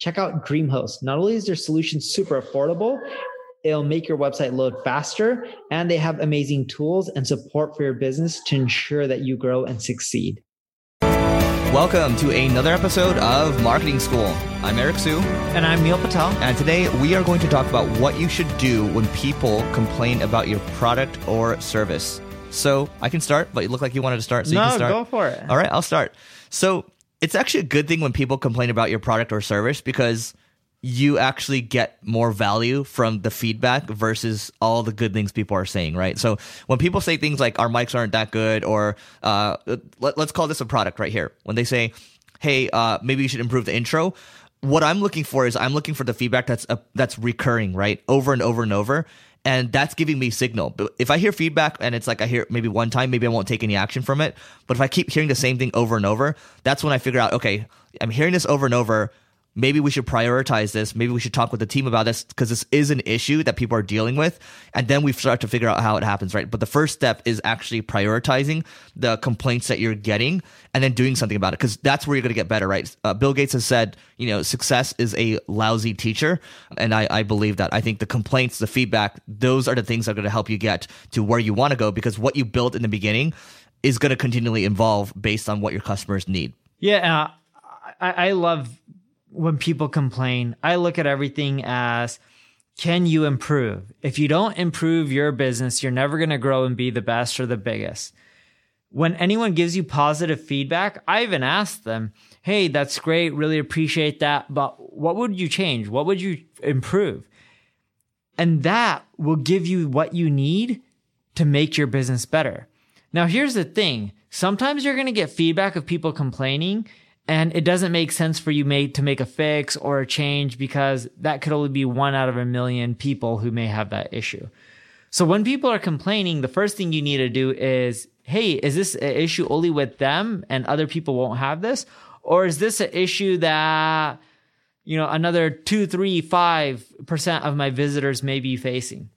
Check out DreamHost. Not only is their solution super affordable, it'll make your website load faster, and they have amazing tools and support for your business to ensure that you grow and succeed. Welcome to another episode of Marketing School. I'm Eric Siu. And I'm Neil Patel. And today we are going to talk about what you should do when people complain about your product or service. So I can start, but you look like you wanted to start, so no, you can start. go for it. All right, I'll start. So it's actually a good thing when people complain about your product or service because you actually get more value from the feedback versus all the good things people are saying, right? So when people say things like our mics aren't that good, or uh, let, us call this a product right here, when they say, "Hey, uh, maybe you should improve the intro," what I'm looking for is I'm looking for the feedback that's uh, that's recurring, right, over and over and over. And that's giving me signal. But if I hear feedback and it's like I hear maybe one time, maybe I won't take any action from it. But if I keep hearing the same thing over and over, that's when I figure out, okay, I'm hearing this over and over maybe we should prioritize this. Maybe we should talk with the team about this because this is an issue that people are dealing with. And then we start to figure out how it happens, right? But the first step is actually prioritizing the complaints that you're getting and then doing something about it because that's where you're going to get better, right? Uh, Bill Gates has said, you know, success is a lousy teacher. And I, I believe that. I think the complaints, the feedback, those are the things that are going to help you get to where you want to go because what you built in the beginning is going to continually evolve based on what your customers need. Yeah. Uh, I, I love when people complain, I look at everything as can you improve? If you don't improve your business, you're never going to grow and be the best or the biggest. When anyone gives you positive feedback, I even ask them, Hey, that's great. Really appreciate that. But what would you change? What would you improve? And that will give you what you need to make your business better. Now, here's the thing. Sometimes you're going to get feedback of people complaining and it doesn't make sense for you to make a fix or a change because that could only be one out of a million people who may have that issue. So when people are complaining, the first thing you need to do is, hey, is this an issue only with them and other people won't have this? Or is this an issue that, you know, another two, three, five percent of my visitors may be facing?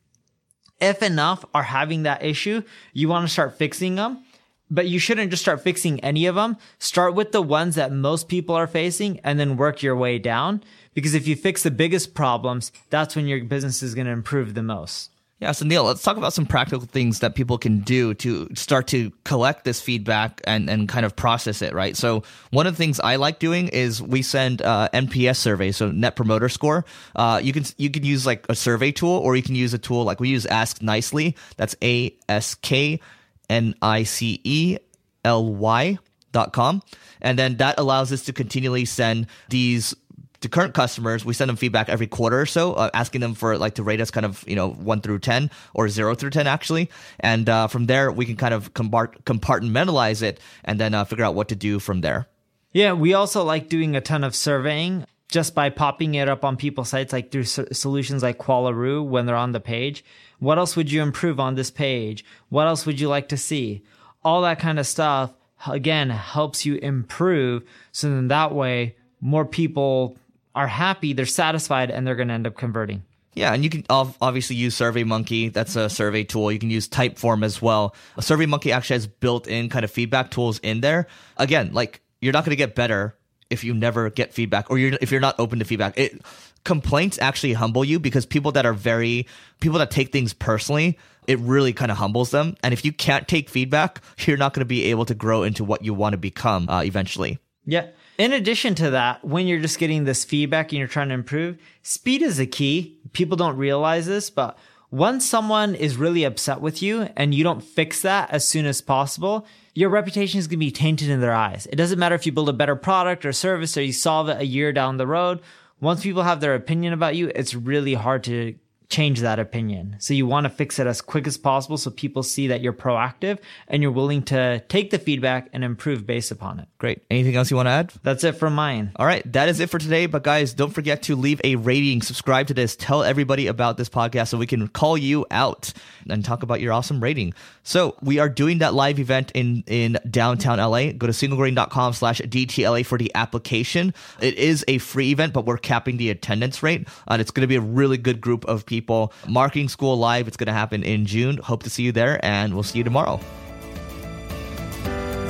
If enough are having that issue, you want to start fixing them but you shouldn't just start fixing any of them. Start with the ones that most people are facing and then work your way down. Because if you fix the biggest problems, that's when your business is going to improve the most. Yeah, so Neil, let's talk about some practical things that people can do to start to collect this feedback and, and kind of process it, right? So one of the things I like doing is we send uh, NPS surveys, so Net Promoter Score. Uh, you can you can use like a survey tool, or you can use a tool like we use AskNicely. That's A S K N I C E L Y dot com. And then that allows us to continually send these to current customers. We send them feedback every quarter or so, uh, asking them for like to rate us kind of, you know, one through 10 or zero through 10 actually. And uh, from there, we can kind of compartmentalize it and then uh, figure out what to do from there. Yeah, we also like doing a ton of surveying just by popping it up on people's sites, like through so- solutions like Qualaroo when they're on the page. What else would you improve on this page? What else would you like to see? All that kind of stuff, again, helps you improve. So then that way, more people are happy, they're satisfied, and they're going to end up converting. Yeah, and you can obviously use SurveyMonkey. That's a survey tool. You can use Typeform as well. SurveyMonkey actually has built-in kind of feedback tools in there. Again, like you're not going to get better if you never get feedback or you're, if you're not open to feedback. It, complaints actually humble you because people that are very people that take things personally it really kind of humbles them. And if you can't take feedback you're not going to be able to grow into what you want to become uh, eventually. Yeah. In addition to that when you're just getting this feedback and you're trying to improve speed is a key. People don't realize this but once someone is really upset with you and you don't fix that as soon as possible your reputation is going to be tainted in their eyes. It doesn't matter if you build a better product or service or you solve it a year down the road once people have their opinion about you, it's really hard to change that opinion. So you want to fix it as quick as possible so people see that you're proactive and you're willing to take the feedback and improve based upon it. Great. Anything else you want to add? That's it from mine. All right, that is it for today. But guys, don't forget to leave a rating, subscribe to this, tell everybody about this podcast so we can call you out and talk about your awesome rating. So we are doing that live event in in downtown LA. Go to singlegrain.com slash DTLA for the application. It is a free event, but we're capping the attendance rate. And it's going to be a really good group of people. Marketing School Live, it's going to happen in June. Hope to see you there, and we'll see you tomorrow.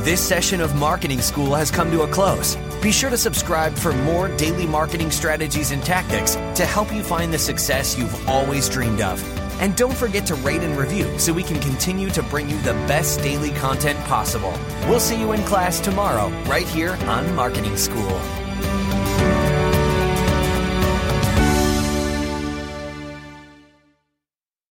This session of Marketing School has come to a close. Be sure to subscribe for more daily marketing strategies and tactics to help you find the success you've always dreamed of. And don't forget to rate and review so we can continue to bring you the best daily content possible. We'll see you in class tomorrow, right here on Marketing School.